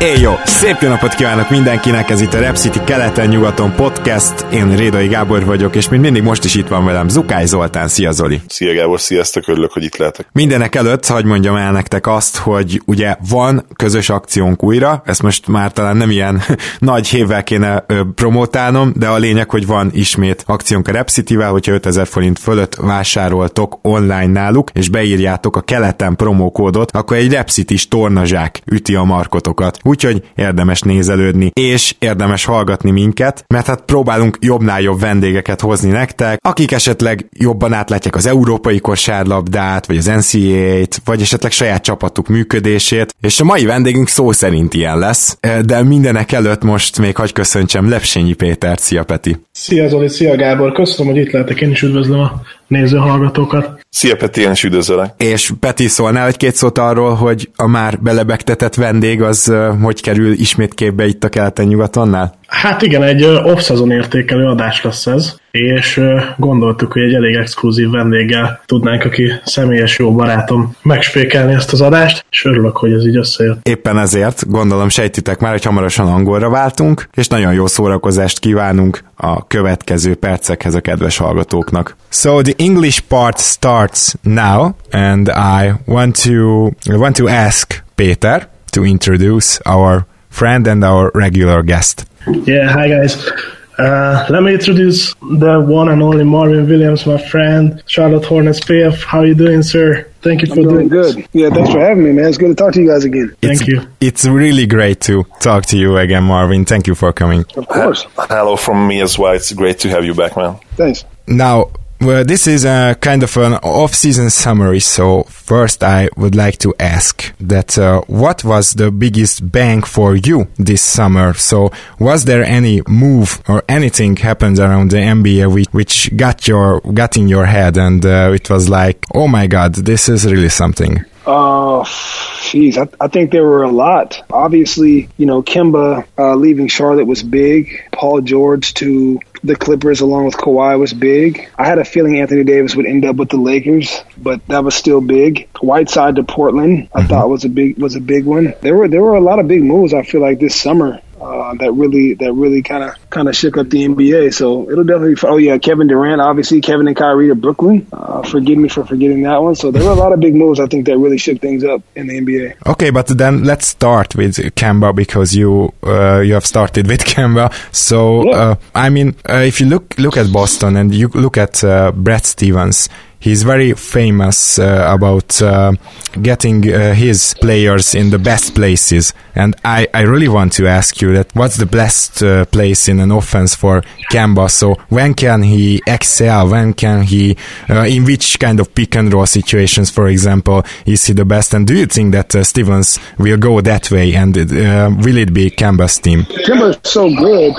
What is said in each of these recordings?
Éj jó! Szép jó napot kívánok mindenkinek, ez itt a Rep City keleten-nyugaton podcast. Én Rédai Gábor vagyok, és mint mindig most is itt van velem Zukály Zoltán. Szia Zoli! Szia Gábor, sziasztok, örülök, hogy itt lehetek. Mindenek előtt, hagy mondjam el nektek azt, hogy ugye van közös akciónk újra, ezt most már talán nem ilyen nagy hévvel kéne promotálnom, de a lényeg, hogy van ismét akciónk a Rep City-vel, hogyha 5000 forint fölött vásároltok online náluk, és beírjátok a keleten promókódot, akkor egy Rep City-s tornazsák üti a markotokat úgyhogy érdemes nézelődni, és érdemes hallgatni minket, mert hát próbálunk jobbnál jobb vendégeket hozni nektek, akik esetleg jobban átlátják az európai kosárlabdát, vagy az NCAA-t, vagy esetleg saját csapatuk működését, és a mai vendégünk szó szerint ilyen lesz, de mindenek előtt most még hagy köszöntsem Lepsényi Pétert, szia Peti! Szia Zoli, szia Gábor, köszönöm, hogy itt lehetek, én is üdvözlöm a nézőhallgatókat. Szia Peti, én is üdvözöllek. És Peti szólnál egy két szót arról, hogy a már belebegtetett vendég az hogy kerül ismét képbe itt a keleten-nyugatonnál? Hát igen, egy off-szezon értékelő adás lesz ez, és gondoltuk, hogy egy elég exkluzív vendéggel tudnánk, aki személyes jó barátom, megspékelni ezt az adást, és örülök, hogy ez így összejött. Éppen ezért gondolom sejtitek már, hogy hamarosan angolra váltunk, és nagyon jó szórakozást kívánunk a következő percekhez a kedves hallgatóknak. So the English part starts now, and I want to I want to ask Peter to introduce our friend and our regular guest. Yeah, hi guys. Uh, let me introduce the one and only Marvin Williams, my friend, Charlotte Hornets PF. How you doing, sir? Thank you for I'm doing doing good. Yeah, thanks for having me, man. It's good to talk to you guys again. Thank it's, you. It's really great to talk to you again, Marvin. Thank you for coming. Of course. Hello from me as well. It's great to have you back, man. Thanks. Now, well, this is a kind of an off-season summary. So first, I would like to ask that uh, what was the biggest bang for you this summer? So was there any move or anything happened around the NBA which, which got your got in your head and uh, it was like, oh my god, this is really something. Uh, jeez, I, I think there were a lot. Obviously, you know, Kemba uh, leaving Charlotte was big. Paul George to the Clippers along with Kawhi was big. I had a feeling Anthony Davis would end up with the Lakers, but that was still big. Whiteside to Portland, I thought was a big was a big one. There were there were a lot of big moves. I feel like this summer. Uh, that really that really kind of kind of shook up the NBA. So it'll definitely. Oh yeah, Kevin Durant, obviously Kevin and Kyrie to Brooklyn. Uh, forgive me for forgetting that one. So there were a lot of big moves. I think that really shook things up in the NBA. Okay, but then let's start with Kemba because you uh, you have started with Kemba. So Yeah. uh, I mean, uh, if you look look at Boston and you look at uh, Brad Stevens, he's very famous uh, about uh, getting uh, his players in the best places. And I, I really want to ask you that what's the best uh, place in an offense for Kemba? So when can he excel? When can he, uh, in which kind of pick and roll situations, for example, is he the best? And do you think that uh, Stevens will go that way? And will it be Kemba's team? Kemba is so good.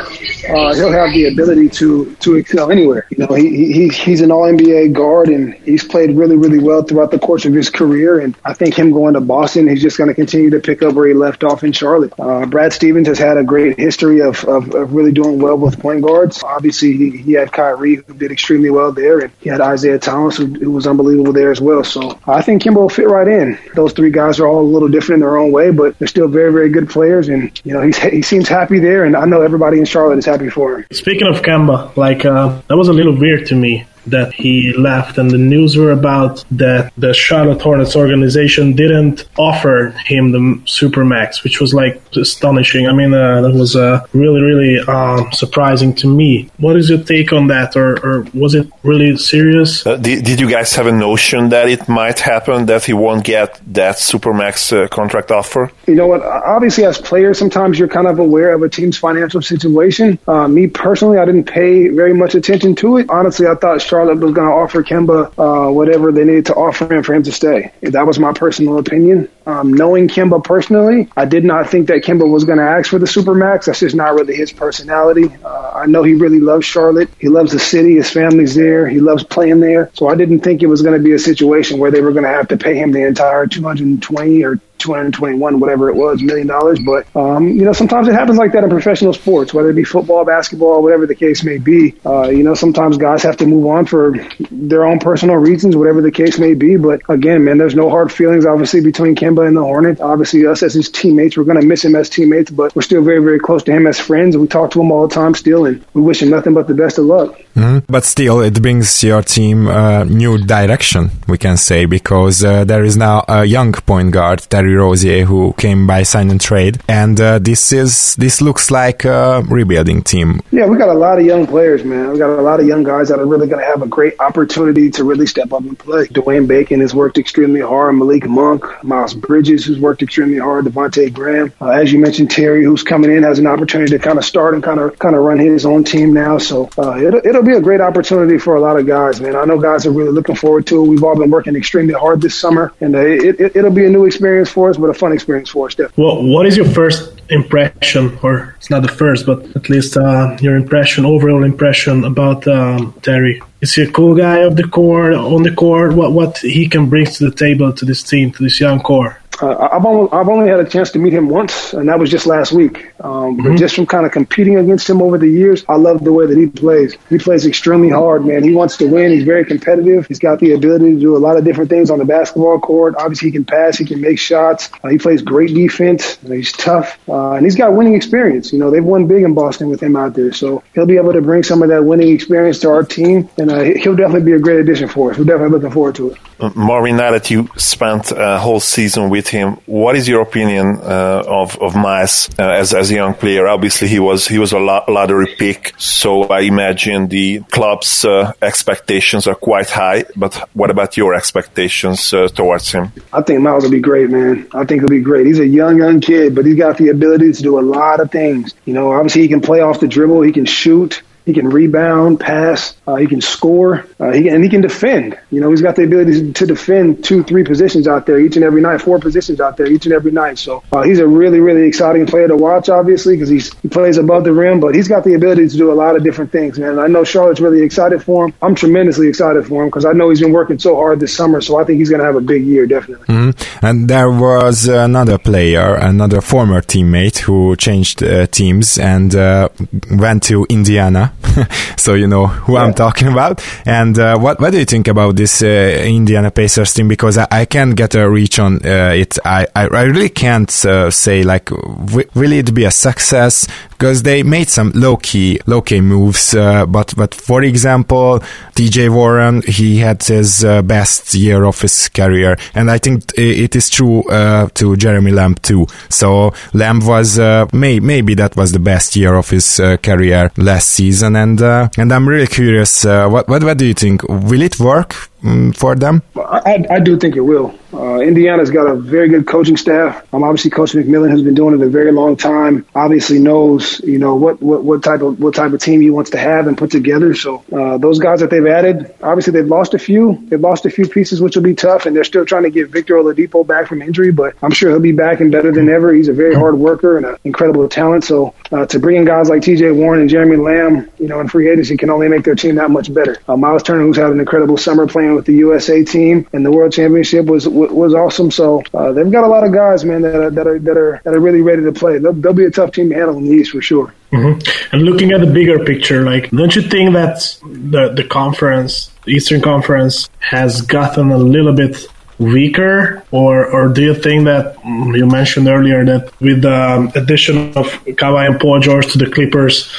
He'll have the ability to to excel anywhere. You know, he, he he's an All NBA guard, and he's played really really well throughout the course of his career. And I think him going to Boston, he's just going to continue to pick up where he left off in Charlotte. Uh, Brad Stevens has had a great history of, of, of really doing well with point guards. Obviously, he, he had Kyrie who did extremely well there, and he had Isaiah Thomas who, who was unbelievable there as well. So I think Kemba will fit right in. Those three guys are all a little different in their own way, but they're still very very good players. And you know, he's, he seems happy there, and I know everybody in Charlotte is happy for him. Speaking of Kemba, like uh, that was a little weird to me that he left, and the news were about that the Charlotte Hornets organization didn't offer him the supermax, which was like astonishing. I mean, uh, that was uh, really, really um, surprising to me. What is your take on that, or, or was it really serious? Uh, did, did you guys have a notion that it might happen that he won't get that supermax uh, contract offer? you know what? Obviously, as players, sometimes you're kind of aware of a team's financial situation. Uh, me personally, I didn't pay very much attention to it. Honestly, I thought Charlotte Charlotte was going to offer Kemba uh, whatever they needed to offer him for him to stay. That was my personal opinion. Um, knowing Kemba personally, I did not think that Kemba was going to ask for the supermax. That's just not really his personality. Uh, I know he really loves Charlotte. He loves the city. His family's there. He loves playing there. So I didn't think it was going to be a situation where they were going to have to pay him the entire 220 or 221, whatever it was, million dollars. But, um, you know, sometimes it happens like that in professional sports, whether it be football, basketball, whatever the case may be. Uh, you know, sometimes guys have to move on for their own personal reasons, whatever the case may be. But again, man, there's no hard feelings, obviously, between Kemba and the Hornet. Obviously, us as his teammates, we're going to miss him as teammates, but we're still very, very close to him as friends. We talk to him all the time still, and we wish him nothing but the best of luck. Mm-hmm. But still, it brings your team a new direction, we can say, because uh, there is now a young point guard, Terry Rozier, who came by sign and trade, and uh, this is this looks like a rebuilding team. Yeah, we got a lot of young players, man. We got a lot of young guys that are really going to have a great opportunity to really step up and play. Dwayne Bacon has worked extremely hard. Malik Monk, Miles Bridges, who's worked extremely hard. Devonte' Graham, uh, as you mentioned, Terry, who's coming in, has an opportunity to kind of start and kind of kind of run his own team now. So uh, it'll, it'll be a great opportunity for a lot of guys, man. I know guys are really looking forward to it. We've all been working extremely hard this summer, and uh, it, it, it'll be a new experience for us, but a fun experience for us. Definitely. Well, what is your first impression, or it's not the first, but at least uh, your impression, overall impression about um, Terry? Is he a cool guy of the court, on the court? What what he can bring to the table to this team, to this young core? Uh, I've only I've only had a chance to meet him once, and that was just last week. Um, mm-hmm. But just from kind of competing against him over the years, I love the way that he plays. He plays extremely hard, man. He wants to win. He's very competitive. He's got the ability to do a lot of different things on the basketball court. Obviously, he can pass. He can make shots. Uh, he plays great defense. He's tough, uh, and he's got winning experience. You know, they've won big in Boston with him out there, so he'll be able to bring some of that winning experience to our team, and uh, he'll definitely be a great addition for us. We're definitely looking forward to it. Marvin, now that you spent a whole season with him, what is your opinion uh, of of Miles uh, as as a young player? Obviously, he was he was a lottery pick, so I imagine the club's uh, expectations are quite high. But what about your expectations uh, towards him? I think Miles will be great, man. I think he'll be great. He's a young young kid, but he's got the ability to do a lot of things. You know, obviously he can play off the dribble, he can shoot. He can rebound, pass. Uh, he can score. Uh, he can, and he can defend. You know, he's got the ability to defend two, three positions out there each and every night, four positions out there each and every night. So uh, he's a really, really exciting player to watch, obviously, because he plays above the rim, but he's got the ability to do a lot of different things, man. I know Charlotte's really excited for him. I'm tremendously excited for him because I know he's been working so hard this summer. So I think he's going to have a big year, definitely. Mm-hmm. And there was another player, another former teammate who changed uh, teams and uh, went to Indiana. so you know who yeah. I'm talking about. And uh, what what do you think about this uh, Indiana Pacers team? Because I, I can't get a reach on uh, it. I, I, I really can't uh, say like will it be a success because they made some low key low key moves. Uh, but but for example, TJ Warren he had his uh, best year of his career, and I think it is true uh, to Jeremy Lamb too. So Lamb was uh, may, maybe that was the best year of his uh, career last season, and and I'm really curious. what what what do you think? Will it work for them? I, I do think it will. Uh, Indiana's got a very good coaching staff. Um, obviously, Coach McMillan has been doing it a very long time. Obviously, knows you know what, what, what type of what type of team he wants to have and put together. So uh, those guys that they've added, obviously they've lost a few. They've lost a few pieces, which will be tough, and they're still trying to get Victor Oladipo back from injury. But I'm sure he'll be back and better than ever. He's a very hard worker and an incredible talent. So uh, to bring in guys like T.J. Warren and Jeremy Lamb, you know, in free agency can only make their team that much better. Uh, Miles Turner, who's had an incredible summer playing with the USA team and the World Championship, was was awesome. So uh, they've got a lot of guys, man, that are, that are that are that are really ready to play. They'll, they'll be a tough team to handle in the East for sure. Mm-hmm. And looking at the bigger picture, like, don't you think that the the conference, the Eastern Conference, has gotten a little bit weaker, or or do you think that mm, you mentioned earlier that with the addition of Kawhi and Paul George to the Clippers,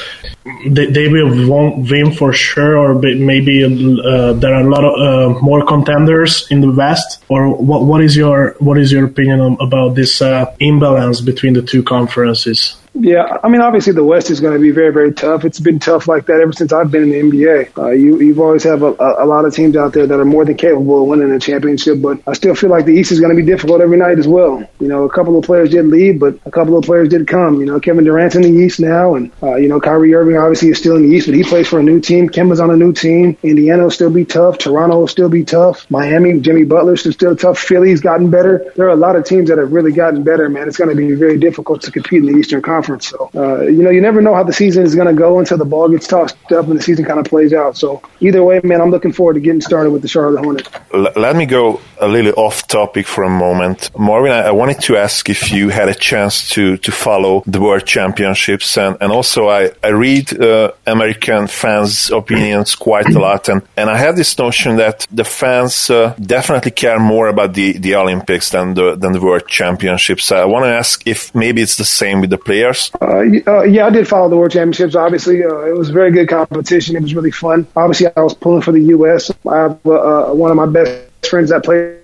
they, they will win for sure, or maybe uh, there are a lot of uh, more contenders in the West? Or what what is your what is your opinion about this uh, imbalance between the two conferences? Yeah, I mean, obviously the West is going to be very, very tough. It's been tough like that ever since I've been in the NBA. Uh, you, you've always have a, a, lot of teams out there that are more than capable of winning a championship, but I still feel like the East is going to be difficult every night as well. You know, a couple of players did leave, but a couple of players did come. You know, Kevin Durant's in the East now, and uh, you know, Kyrie Irving obviously is still in the East, but he plays for a new team. Kemba's on a new team. Indiana will still be tough. Toronto will still be tough. Miami, Jimmy Butler's still tough. Philly's gotten better. There are a lot of teams that have really gotten better, man. It's going to be very difficult to compete in the Eastern Conference. So. Uh, you know, you never know how the season is going to go until the ball gets tossed up and the season kind of plays out. So either way, man, I'm looking forward to getting started with the Charlotte Hornets. L- let me go a little off topic for a moment. Marvin, I, I wanted to ask if you had a chance to, to follow the World Championships. And, and also, I, I read uh, American fans' opinions quite a lot. And, and I have this notion that the fans uh, definitely care more about the, the Olympics than the, than the World Championships. I want to ask if maybe it's the same with the players. Uh, uh, yeah, I did follow the World Championships. Obviously, uh, it was a very good competition. It was really fun. Obviously, I was pulling for the U.S. I have uh, one of my best friends that played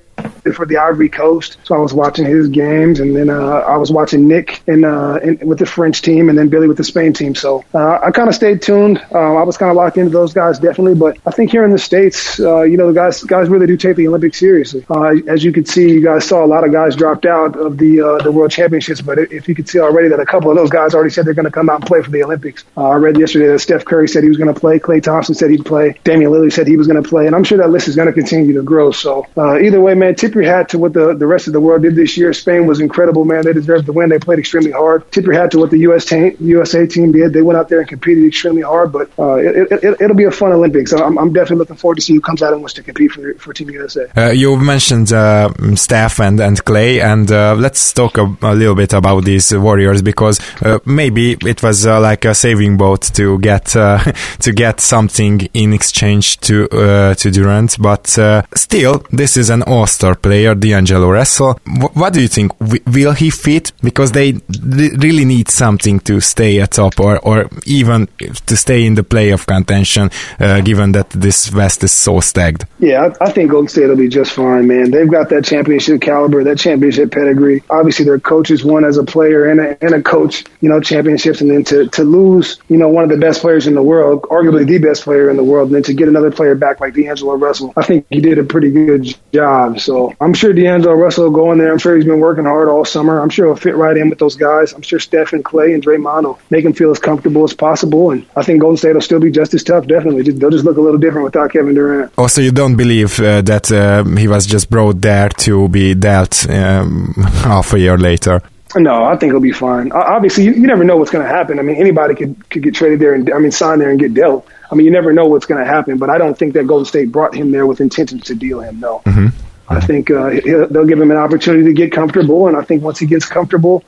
for the Ivory Coast. So I was watching his games, and then uh, I was watching Nick in, uh, in, with the French team, and then Billy with the Spain team. So uh, I kind of stayed tuned. Uh, I was kind of locked into those guys definitely, but I think here in the states, uh, you know, the guys guys really do take the Olympics seriously. Uh, as you can see, you guys saw a lot of guys dropped out of the the World Championships, but if you could see already that a couple of those guys already said they're going to come out and play for the Olympics. I read yesterday that Steph Curry said he was going to play, Klay Thompson said he'd play, Damian Lillard said he was going to play, and I'm sure that list is going to continue to grow. So either way, man, tip your hat to what the, the rest of the world did this year. Spain was incredible, man. They deserved the win. They played extremely hard. Tip your hat to what the US team, USA team did. They went out there and competed extremely hard, but uh, it, it, will be a fun Olympics. I'm, I'm, definitely looking forward to see who comes out and wants to compete for, for Team USA. Uh, you mentioned uh, Steph and, and Klay, and uh, let's talk a, a, little bit about these Warriors because uh, maybe it was uh, like a saving boat to get to get something in exchange to to Durant, but still, this is an all-star player, D'Angelo Russell. what do you think? will he fit? Because they really need something to stay atop or, or even to stay in the playoff contention, uh, given that this West is so stacked. Yeah, I, I think Golden State will be just fine, man. They've got that championship caliber, that championship pedigree. Obviously, their coaches won as a player and a, and a coach, you know, championships, and then to, to lose, you know, one of the best players in the world, arguably the best player in the world, and then to get another player back like D'Angelo Russell, I think he did a pretty good job. So I'm sure D'Angelo Russell will go in there. I'm sure he's been working hard all summer. I'm sure he'll fit right in with those guys. I'm sure Steph and Klay and Draymond will make him feel as comfortable as possible. And I think Golden State will still be just as tough, definitely. Just, they'll just look a little different without Kevin Durant. Also, you don't believe uh, that uh, he was just brought there to be dealt um, half a year later? No, I think he'll be fine. Obviously, you, you never know what's going to happen. I mean, anybody could could get traded there and I mean, sign there and get dealt. I mean, you never know what's going to happen. But I don't think that Golden State brought him there with intentions to deal him. No. Mm-hmm. I think uh, they'll give him an opportunity to get comfortable, and I think once he gets comfortable,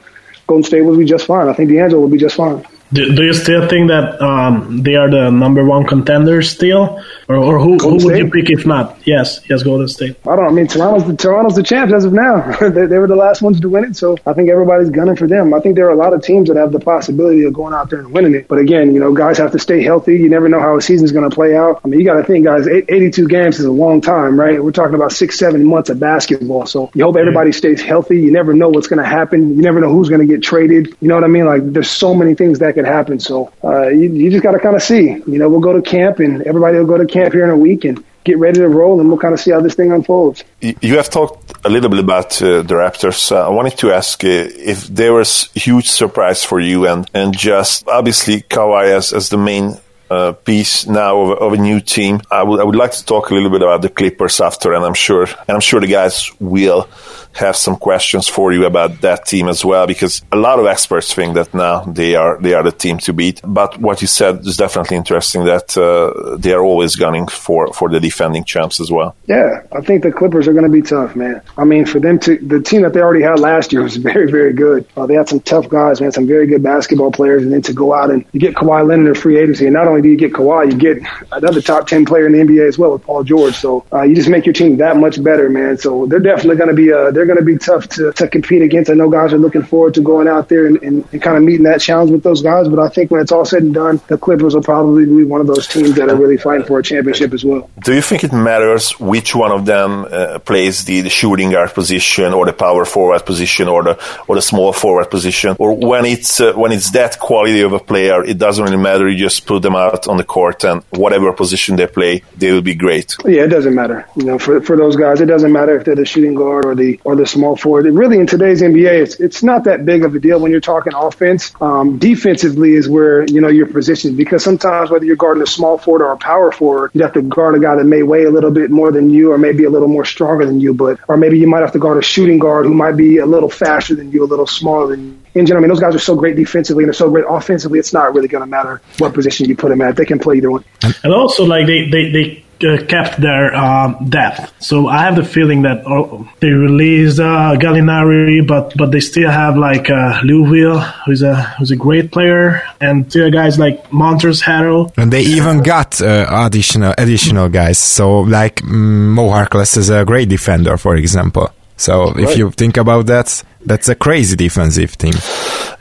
Golden State will be just fine. I think D'Angelo will be just fine. Do, do you still think that um, they are the number one contenders still, or, or who, who would you pick if not? Yes, yes, Golden State. I don't. I mean, Toronto's the Toronto's the champs as of now. they, they, were the last ones to win it, so I think everybody's gunning for them. I think there are a lot of teams that have the possibility of going out there and winning it. But again, you know, guys have to stay healthy. You never know how a season's going to play out. I mean, you got to think, guys. 82 games is a long time, right? We're talking about six, seven months of basketball. So you hope everybody stays healthy. You never know what's going to happen. You never know who's going to get traded. You know what I mean? Like, there's so many things that could happen. So uh, you, you just got to kind of see. You know, we'll go to camp and everybody will go to camp here in a week and get ready to roll, and we'll kind of see how this thing unfolds. You have talked a little bit about uh, the Raptors. Uh, I wanted to ask uh, if there was huge surprise for you, and and just obviously Kawhi as as the main uh, piece now of, of, a new team. I would I would like to talk a little bit about the Clippers after, and I'm sure and I'm sure the guys will have some questions for you about that team as well, because a lot of experts think that now they are they are the team to beat. But what you said is definitely interesting that uh, they are always gunning for for the defending champs as well. Yeah, I think the Clippers are going to be tough, man. I mean, for them to the team that they already had last year was very very good. Uh, they had some tough guys, man, some very good basketball players, and then to go out and you get Kawhi Leonard in free agency, and not only do you get Kawhi, you get another top ten player in the NBA as well with Paul George. So uh, you just make your team that much better, man. So they're definitely going to be uh, they're going to be tough to, to compete against. I know guys are looking forward to going out there and, and, and kind of meeting that challenge with those guys. But I think when it's all said and done, the Clippers will probably be one of those teams that are really fighting for a championship as well. Do you think it matters which one of them uh, plays the, the shooting guard position or the power forward position or the or the small forward position, or when it's uh, when it's that quality of a player, it doesn't really matter. You just put them out on the court and whatever position they play, they will be great. Yeah, it doesn't matter. You know, for for those guys, it doesn't matter if they're the shooting guard or the or the small forward. Really, in today's NBA, it's it's not that big of a deal when you're talking offense. Um, defensively is where you know your position because sometimes whether you're guarding a small forward or a power forward, you have to guard a guy that may weigh a little bit more than you or maybe a little more stronger than you, but or maybe you might have to guard a shooting guard who might be a little faster than you, a little smaller than you. In general, I mean, those guys are so great defensively and they're so great offensively. It's not really going to matter what position you put them at. They can play either one. And also, like they they they kept their um, depth. So I have the feeling that oh, they released uh, Gallinari, but but they still have like uh, Lou Will, who's a who's a great player, and still guys like Montrezl Harrell. And they even got uh, additional additional guys. So like mm, Mo Harkless is a great defender, for example. So if you think about that, that's a crazy defensive team.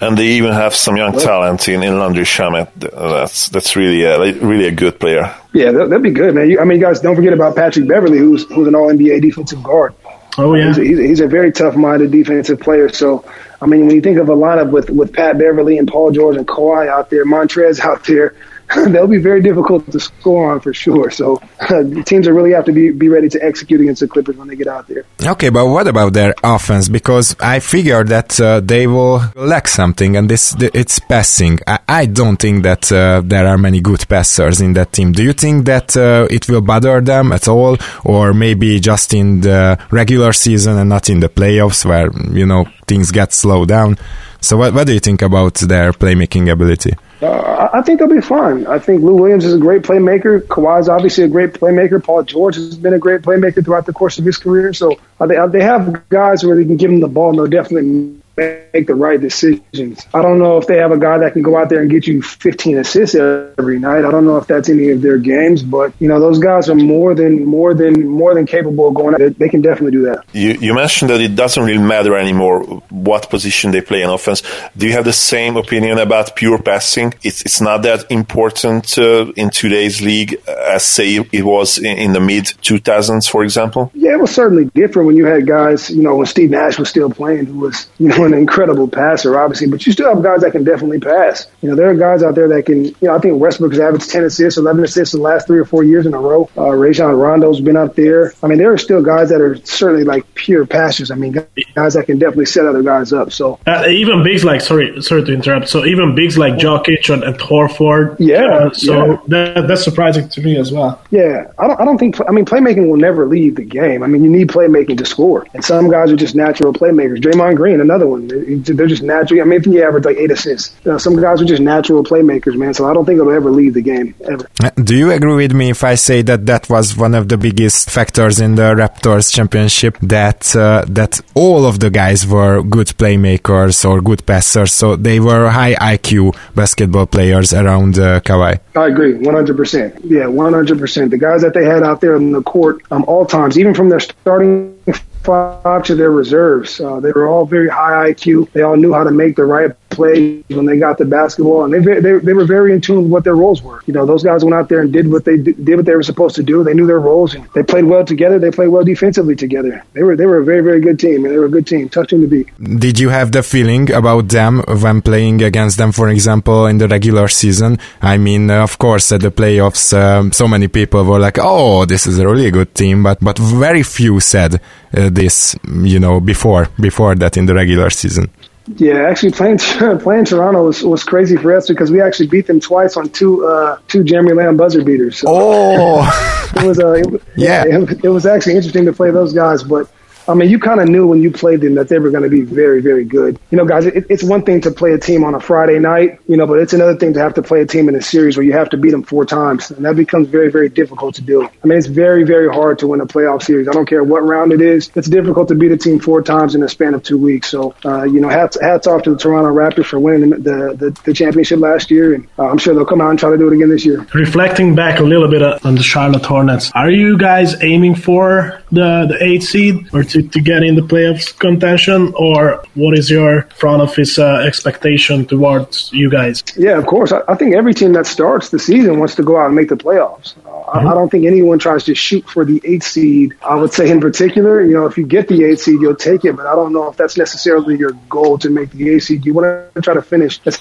And they even have some young talent in, in Landry Shamet. That's that's really a, really a good player. Yeah, that, would be good, man. You, I mean, guys, don't forget about Patrick Beverley, who's who's an All NBA defensive guard. Oh yeah, he's a, he's a very tough-minded defensive player. So, I mean, when you think of a lineup with with Pat Beverley and Paul George and Kawhi out there, Montrez out there, they'll be very difficult to score on for sure. So teams are really have to be, be ready to execute against the Clippers when they get out there. Okay, but what about their offense? Because I figure that uh, they will lack something, and this it's passing. I, I don't think that uh, there are many good passers in that team. Do you think that uh, it will bother them at all, or maybe just in the regular season and not in the playoffs where you know things get slowed down? So what, what do you think about their playmaking ability? Uh, I think they'll be fine. I think Lou Williams is a great playmaker. Kawhi's obviously a great playmaker. Paul George has been a great playmaker throughout the course of his career. So uh, they, uh, they have guys where they can give him the ball and they'll definitely make the right decisions. I don't know if they have a guy that can go out there and get you 15 assists every night. I don't know if that's any of their games, but you know those guys are more than more than more than capable of going. Out. They can definitely do that. You, you mentioned that it doesn't really matter anymore what position they play in offense. Do you have the same opinion about pure passing? It's it's not that important uh, in today's league as say it was in, in the mid 2000s, for example. Yeah, it was certainly different when you had guys. You know, when Steve Nash was still playing, who was you know an incredible passer, obviously, but you still have guys that can definitely pass. You know, there are guys out there that can, you know, I think Westbrook's averaged 10 assists, 11 assists in the last three or four years in a row. Uh, Rajon Rondo's been up there. I mean, there are still guys that are certainly like pure passers. I mean, guys that can definitely set other guys up. So uh, even bigs like, sorry, sorry to interrupt. So even bigs like Jokic and, and Horford. Yeah. Uh, so yeah. That, that's surprising to me as well. Yeah. I don't, I don't think, I mean, playmaking will never leave the game. I mean, you need playmaking to score. And some guys are just natural playmakers. Draymond Green, another one they're just natural. I mean, I think he averaged like eight assists. Uh, some guys are just natural playmakers, man. So I don't think they'll ever leave the game ever. Uh, do you agree with me if I say that that was one of the biggest factors in the Raptors championship? That uh, that all of the guys were good playmakers or good passers, so they were high IQ basketball players around uh, Kawhi. I agree, one hundred percent. Yeah, one hundred percent. The guys that they had out there on the court, um, all times, even from their starting five to their reserves. Uh, they were all very high IQ. They all knew how to make the right plays when they got the basketball, and they, they they were very in tune with what their roles were. You know, those guys went out there and did what they did what they were supposed to do. They knew their roles, and they played well together. They played well defensively together. They were they were a very very good team, and they were a good team, tough team to beat. Did you have the feeling about them when playing against them, for example, in the regular season? I mean, uh, of course, at the playoffs, um, so many people were like, "Oh, this is a really good team," but but very few said uh, this, you know, before before that in the regular season. Yeah, actually playing playing Toronto was, was crazy for us because we actually beat them twice on two uh, two Jeremy Lamb buzzer beaters. So oh, it was uh, it, yeah, it, it, was actually interesting to play those guys. But I mean, you kind of knew when you played them that they were going to be very, very good. You know, guys, it, it's one thing to play a team on a Friday night, you know, but it's another thing to have to play a team in a series where you have to beat them four times, and that becomes very, very difficult to do. I mean, it's very, very hard to win a playoff series. I don't care what round it is. It's difficult to beat a team four times in a span of two weeks. So, uh, you know, hats hats off to the Toronto Raptors for winning the the, the championship last year, and uh, I'm sure they'll come out and try to do it again this year. Reflecting back a little bit on the Charlotte Hornets, are you guys aiming for the the eight seed or to, to get in the playoffs contention, or what is your front office uh, expectation towards you guys? Yeah, of course. I, I, think every team that starts the season wants to go out and make the playoffs. Uh, mm-hmm. I, I, don't think anyone tries to shoot for the eight seed. I would say in particular, you know, if you get the eight seed, you'll take it, but I don't know if that's necessarily your goal to make the eight seed. You want to try to finish as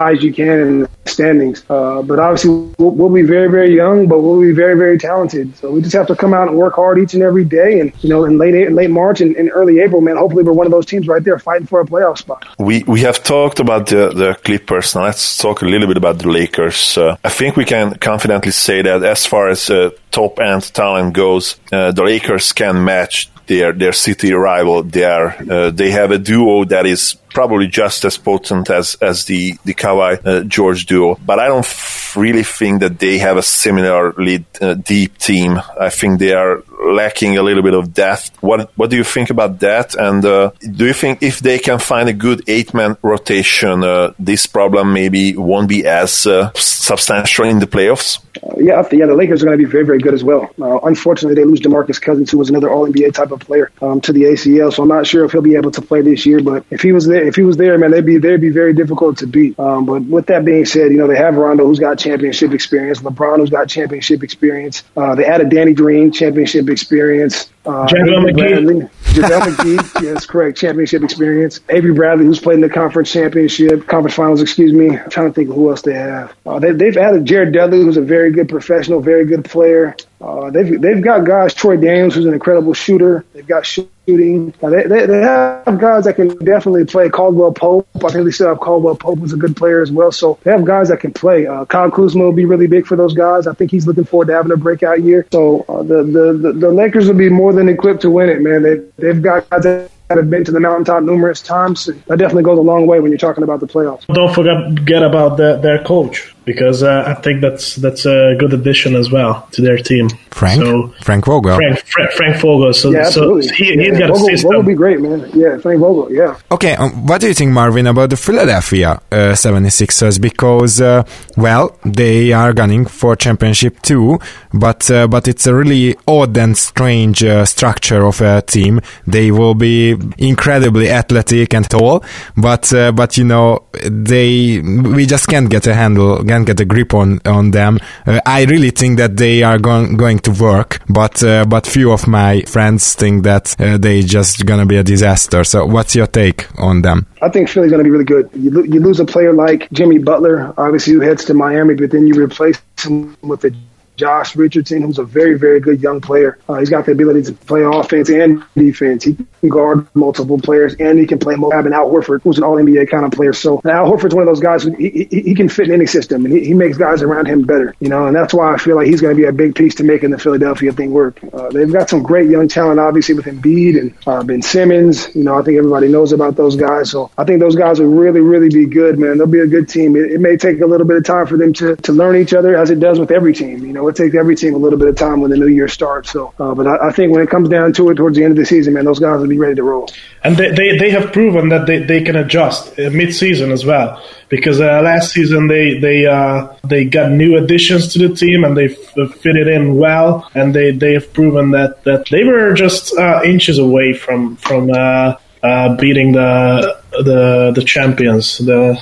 high as you can in the standings. Uh, but obviously, we'll, we'll, be very, very young, but we'll be very, very talented. So we just have to come out and work hard each and every day. And you know, in late in late March and, and early April, man, hopefully we're one of those teams right there fighting for a playoff spot. We we have talked about the the Clippers. Now let's talk a little bit about the Lakers. Uh, I think we can confidently say that as far as uh, top end talent goes, uh, the Lakers can match their their city rival there. Uh, they have a duo that is probably just as potent as as the the Kawhi uh, George duo. But I don't f- really think that they have a similarly uh, deep team. I think they are lacking a little bit of depth. What what do you think about that? And uh, do you think if they can find a good eight man rotation, uh, this problem maybe won't be as uh, substantial in the playoffs? Yeah, yeah, the Lakers are going to be very, very good as well. Uh, unfortunately, they lose DeMarcus Cousins, who was another All NBA type of player, um, to the ACL. So I'm not sure if he'll be able to play this year. But if he was there, if he was there, man, they'd be they'd be very difficult to beat. Um, but with that being said, you know they have Rondo, who's got championship experience, LeBron, who's got championship experience. Uh, they added Danny Green, championship experience. Uh, JaVale McGee. JaVale McGee, yes, correct. Championship experience. Avery Bradley, who's played in the conference championship, conference finals, excuse me. I'm trying to think of who else they have. Uh, they, have added Jared Dudley, who's a very good professional, very good player. Uh, they've they've got guys. Troy Daniels, who's an incredible shooter. They've got shooting. Uh, they, they, they have guys that can definitely play. Caldwell Pope. I think they still have Caldwell Pope, who's a good player as well. So they have guys that can play. Uh, Kyle Kuzma will be really big for those guys. I think he's looking forward to having a breakout year. So uh, the, the the the Lakers will be more than equipped to win it, man. They they've got that have been to the mountaintop numerous times. That definitely goes a long way when you're talking about the playoffs. Don't forget about the, their coach because uh, I think that's that's a good addition as well to their team. Frank, so, Frank Vogel, Frank, Frank, Frank Vogel. So, yeah, so he, yeah, he's got Vogel, a system. Vogel be great, man. Yeah, Frank Vogel. Yeah. Okay, um, what do you think, Marvin, about the Philadelphia uh, 76ers? Because uh, well, they are gunning for championship too, but uh, but it's a really odd and strange uh, structure of a team. They will be incredibly athletic and tall, but uh, but you know they we just can't get a handle can't get a grip on on them. Uh, I really think that they are going going to work, but uh, but few of my friends think that uh, they just gonna be a disaster. So, what's your take on them? I think Philly's to be really good. You, lo- you lose a player like Jimmy Butler, obviously, who heads to Miami, but then you replace him with a Josh Richardson, who's a very, very good young player. Uh, he's got the ability to play offense and defense. He can guard multiple players, and he can play more. And Al Horford, who's an All NBA kind of player. So Al Horford's one of those guys who he, he, he can fit in any system, and he, he, makes guys around him better. You know, and that's why I feel like he's going to be a big piece to making the Philadelphia thing work. Uh, they've got some great young talent, obviously with Embiid and uh, Ben Simmons. You know, I think everybody knows about those guys. So I think those guys will really, really be good, man. They'll be a good team. It, it may take a little bit of time for them to to learn each other, as it does with every team. You know it takes every team a little bit of time when the new year starts. So, uh, but I, I, think when it comes down to it, towards the end of the season, man, those guys will be ready to roll. And they, they, they have proven that they, they can adjust uh, mid-season as well. Because uh, last season they they uh, they got new additions to the team and they f- fitted in well, and they, they have proven that, that they were just uh, inches away from from uh, beating the the the champions. The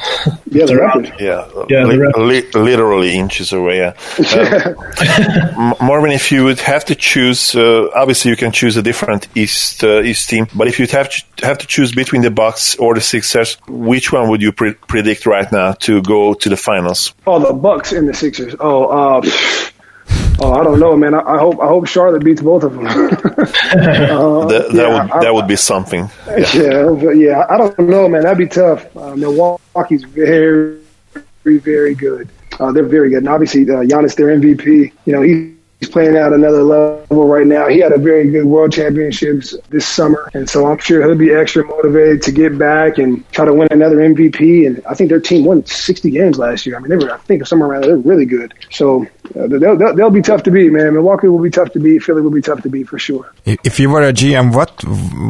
yeah, the, the yeah, yeah, li- li- literally inches away. Yeah. Uh, Marvin, if you would have to choose, uh, obviously you can choose a different East uh, East team, but if you'd have to, have to choose between the Bucks or the Sixers, which one would you pre- predict right now to go to the finals? Oh, the Bucks and the Sixers. Oh, uh, Oh, I don't know, man. I, I, hope I hope Charlotte beats both of them. uh, that, that yeah, would that I, would be something. Yeah. yeah, yeah. I don't know, man. That'd be tough. Uh, Milwaukee's very, very, very good. Uh, they're very good, and obviously uh, Giannis, their MVP. You know, he's He's playing at another level right now. He had a very good World Championships this summer, and so I'm sure he'll be extra motivated to get back and try to win another MVP. And I think their team won 60 games last year. I mean, they were I think somewhere around there. They're really good. So uh, they'll, they'll, they'll be tough to beat, man. Milwaukee will be tough to beat. Philly will be tough to beat for sure. If you were a GM, what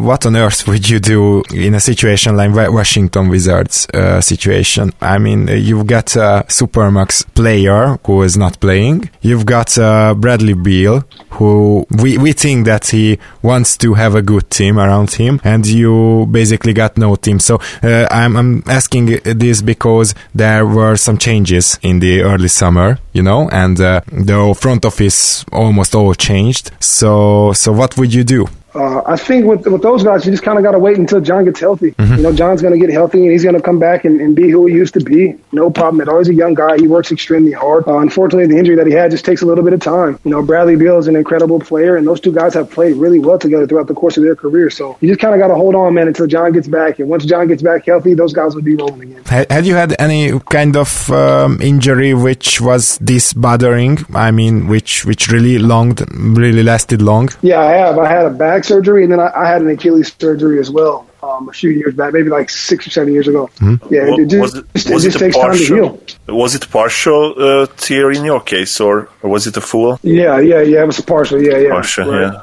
what on earth would you do in a situation like Washington Wizards uh, situation? I mean, you've got a Supermax player who is not playing. You've got uh, Bradley Beal, who we, we think that he wants to have a good team around him, and you basically got no team. So uh, I'm, I'm asking this because there were some changes in the early summer, you know, and uh, the front office almost all changed. So so what would you do? Uh, I think with with those guys, you just kind of got to wait until John gets healthy. Mm-hmm. You know, John's going to get healthy and he's going to come back and, and, be who he used to be. No problem at all. He's a young guy. He works extremely hard. Uh, unfortunately, the injury that he had just takes a little bit of time. You know, Bradley Beal is an incredible player, and those two guys have played really well together throughout the course of their career. So you just kind of got to hold on, man, until John gets back. And once John gets back healthy, those guys will be rolling again. Have you had any kind of um, injury which was this bothering? I mean, which which really long, really lasted long? Yeah, I have. I had a back surgery, and then I, I had an Achilles surgery as well. Um, a few years back, maybe like six or seven years ago. Mm-hmm. Yeah, it, just, was it, was it, just takes partial, time to heal. Was it partial uh, tear in your case, or, or was it a full? Yeah, yeah, yeah. It was a partial. Yeah, yeah. Partial, right. yeah.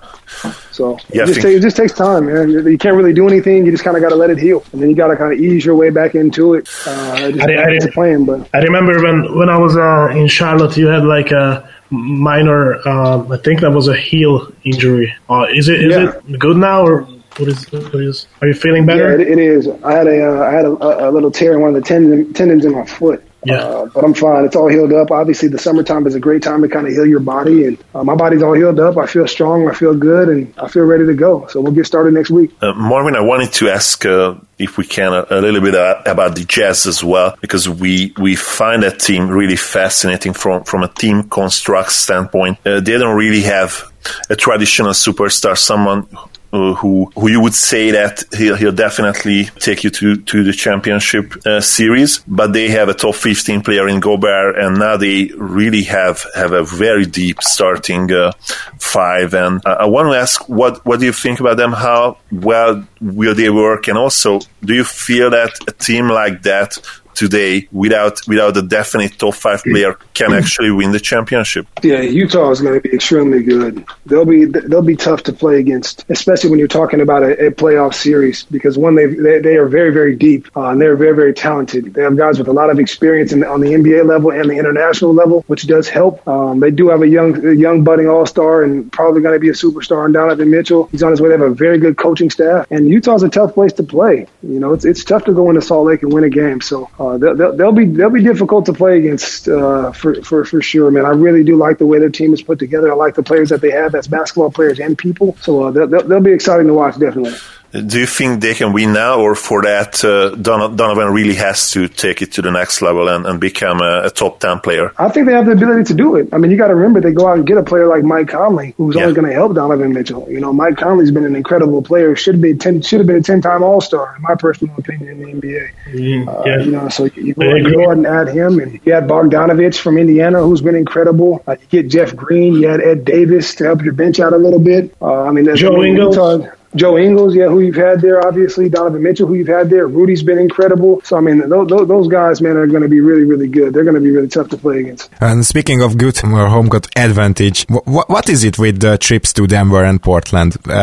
So yeah, it, just take, it just takes time, man. You can't really do anything. You just kind of got to let it heal, and then you got to kind of ease your way back into it. Uh, I, just, I, I, playing, but I remember when when I was uh, in Charlotte, you had like a minor. Um, I think that was a heel injury. Uh, is it is yeah. it good now or? What is, what is? Are you feeling better? Yeah, it, it is. I had a uh, I had a, a, little tear in one of the tendon, tendons in my foot. Yeah. Uh, but I'm fine. It's all healed up. Obviously, the summertime is a great time to kind of heal your body. And uh, my body's all healed up. I feel strong. I feel good. And I feel ready to go. So we'll get started next week. Uh, Marvin, I wanted to ask uh, if we can a, a little bit about the Jazz as well, because we, we find that team really fascinating from, from a team construct standpoint. Uh, they don't really have a traditional superstar, someone uh, who who you would say that he'll, he'll definitely take you to to the championship uh, series. But they have a top 15 player in Gobert, and now they really have have a very deep starting uh, five. And I want to ask what what do you think about them? How well will they work? And also, do you feel that a team like that today without without a definite top five player can actually win the championship. Yeah, Utah is going to be extremely good. They'll be they'll be tough to play against, especially when you're talking about a, a playoff series because one they they, are very very deep uh, and they're very very talented. They have guys with a lot of experience in, on the NBA level and the international level, which does help. Um, they do have a young a young budding all star and probably going to be a superstar in Donovan Mitchell. He's on his way. They have a very good coaching staff, and Utah's a tough place to play. You know, it's it's tough to go into Salt Lake and win a game. So they'll, they'll, be they'll be difficult to play against uh, for, for for sure, man. I really do like the way their team is put together. I like the players that they have as basketball players and people. So uh, they'll, they'll be exciting to watch, definitely. Do you think they can win now, or for that, uh, Donovan really has to take it to the next level and, and become a, a, top 10 player? I think they have the ability to do it. I mean, you got to remember, they go out and get a player like Mike Conley, who's yeah. only going to help Donovan Mitchell. You know, Mike Conley's been an incredible player, should, be 10, should have been a 10 time All Star, in my personal opinion, in the NBA. Mm, uh, yeah. You know, so you go, you go and add him, and you had Bogdanovic from Indiana, who's been incredible. Uh, you get Jeff Green, you had Ed Davis to help your bench out a little bit. Uh, I mean, there's Joe Ingles. Utah, Joe Ingles, yeah, who you've had there, obviously. Donovan Mitchell, who you've had there. Rudy's been incredible. So, I mean, those, those guys, man, are going to be really, really good. They're going to be really tough to play against. And speaking of good home court advantage, what, what is it with the trips to Denver and Portland?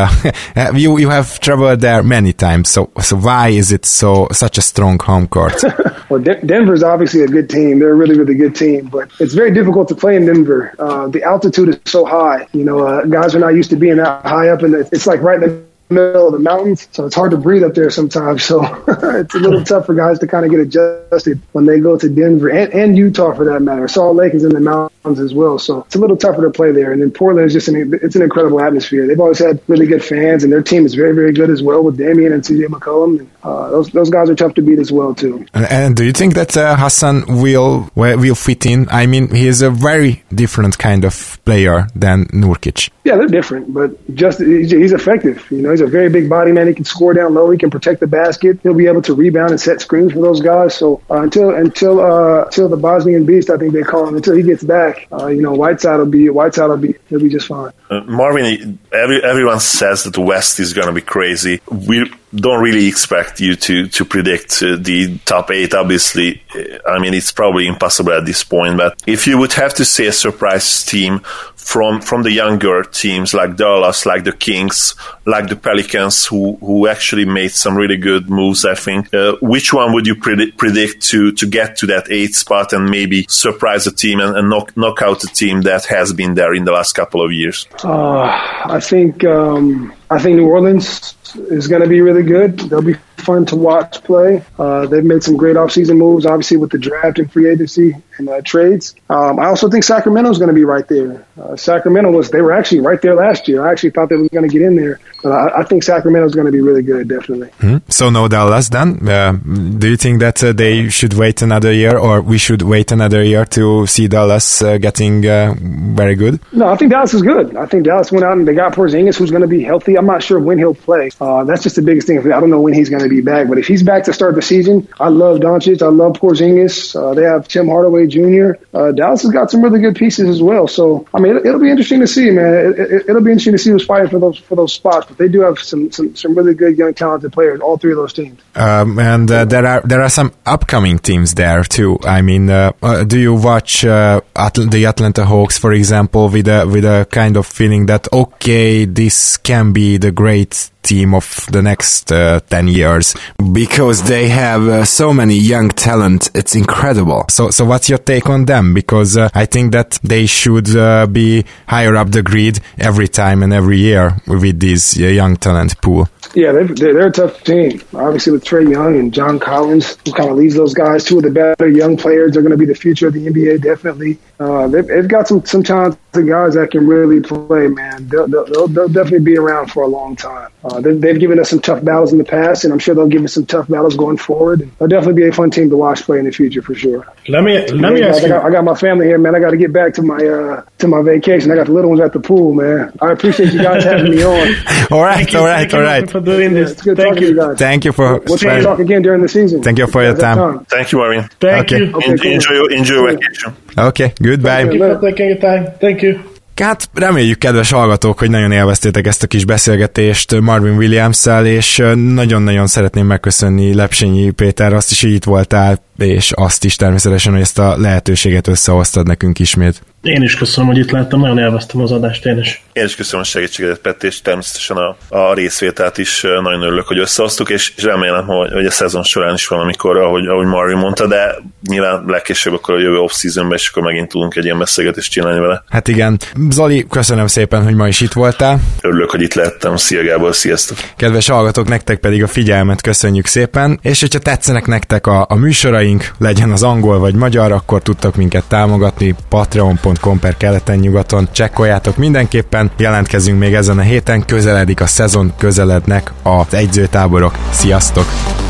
Uh, you, you have traveled there many times. So, so why is it so, such a strong home court? well, De- Denver's obviously a good team. They're a really, really good team, but it's very difficult to play in Denver. Uh, the altitude is so high. You know, uh, guys are not used to being that high up, and it's like right in the middle of the mountains, so it's hard to breathe up there sometimes. So it's a little tough for guys to kind of get adjusted when they go to Denver and, and Utah for that matter. Salt Lake is in the mountains as well, so it's a little tougher to play there. And then Portland is just an it's an incredible atmosphere. They've always had really good fans, and their team is very very good as well with Damian and CJ McCollum. And, uh, those those guys are tough to beat as well too. And do you think that uh, Hassan will will fit in? I mean, he is a very different kind of player than Nurkic. Yeah, they're different, but just he's effective. You know, he's a very big body man. He can score down low. He can protect the basket. He'll be able to rebound and set screens for those guys. So uh, until until uh, until the Bosnian Beast, I think they call him, until he gets back, back, uh, you know, Whiteside will be Whiteside will be he'll be just fine. Uh, Marvin, every, everyone says that West is going to be crazy. We don't really expect you to to predict uh, the top eight. Obviously, I mean it's probably impossible at this point. But if you would have to say a surprise team from from the younger teams like Dallas, like the Kings, like the Pelicans, who who actually made some really good moves. I think. Uh, which one would you predict, predict to to get to that eighth spot and maybe surprise a team and, and knock knock out a team that has been there in the last couple of years? Uh, I think um, I think New Orleans is going to be really good. They'll be fun to watch play. Uh, they've made some great offseason moves, obviously with the draft and free agency and uh, trades. Um, I also think Sacramento is going to be right there. Uh, Sacramento was they were actually right there last year. I actually thought they were going to get in there, but I, I think Sacramento is going to be really good, definitely. Hmm. So no Dallas then. Uh, do you think that uh, they should wait another year, or we should wait another year to see Dallas uh, getting very good? No, I think Dallas is good. I think Dallas went out and they got Porzingis, who's going to be healthy. I'm not sure when he'll play. that's just the biggest thing. I don't know when he's going to be back. But if he's back to start the season, I love Doncic. I love Porzingis. Uh, they have Tim Hardaway Jr. Uh, Dallas has got some really good pieces as well. So I mean, it, will be interesting to see, man. It, will it, be interesting to see who's fighting for those for those spots. But they do have some some, some really good young talented players. All three of those teams. Um, and uh, there are there are some upcoming teams there too. I mean, uh, uh, do you watch uh, the Atlanta Hawks, for example, with a with a kind of feeling that okay, this can be the great team of the next uh, 10 years because they have uh, so many young talent it's incredible so so what's your take on them because uh, i think that they should uh, be higher up the grid every time and every year with this uh, young talent pool yeah, they're, they're, a tough team. Obviously, with Trae Young and John Collins, who kind of leads those guys, two of the better young players. They're going to be the future of the NBA, definitely. Uh, they've, they've, got some some talented guys that can really play, man. They'll, they'll, they'll definitely be around for a long time. Uh, they, have given us some tough battles in the past, and I'm sure they'll give us some tough battles going forward. And they'll definitely be a fun team to watch play in the future for sure. Let me let me ask I got, I got, my family here, man. I got to get back to my uh, to my vacation. I got the little ones at the pool, man. I appreciate you guys having me on. all right, all right, all right. For doing this. It's good Thank you. you guys. Thank you for. We'll try to talk again during the season. Thank you for your time. time. Thank you, Marvin. Thank okay. you. Okay, cool. Enjoy, enjoy your vacation. Okay, goodbye. Thank. Thank you. Hát reméljük, kedves hallgatók, hogy nagyon élveztétek ezt a kis beszélgetést Marvin williams és nagyon-nagyon szeretném megköszönni Lepsényi Péter, azt is, hogy itt voltál, és azt is természetesen, hogy ezt a lehetőséget összehoztad nekünk ismét. Én is köszönöm, hogy itt láttam, nagyon élveztem az adást én is. Én is köszönöm a segítségedet, Peti, és természetesen a, a részvételt is nagyon örülök, hogy összehoztuk, és, és remélem, hogy, hogy a szezon során is van, amikor, ahogy, ahogy Marvin mondta, de nyilván legkésőbb akkor a jövő off-seasonben, és akkor megint tudunk egy ilyen beszélgetést csinálni vele. Hát igen. Zoli, köszönöm szépen, hogy ma is itt voltál. Örülök, hogy itt lehettem. Szia Gábor, sziasztok! Kedves hallgatók, nektek pedig a figyelmet köszönjük szépen, és hogyha tetszenek nektek a, a műsoraink, legyen az angol vagy magyar, akkor tudtak minket támogatni patreon.com per keleten-nyugaton. Csekkoljátok mindenképpen, jelentkezünk még ezen a héten, közeledik a szezon, közelednek az egyzőtáborok. Sziasztok!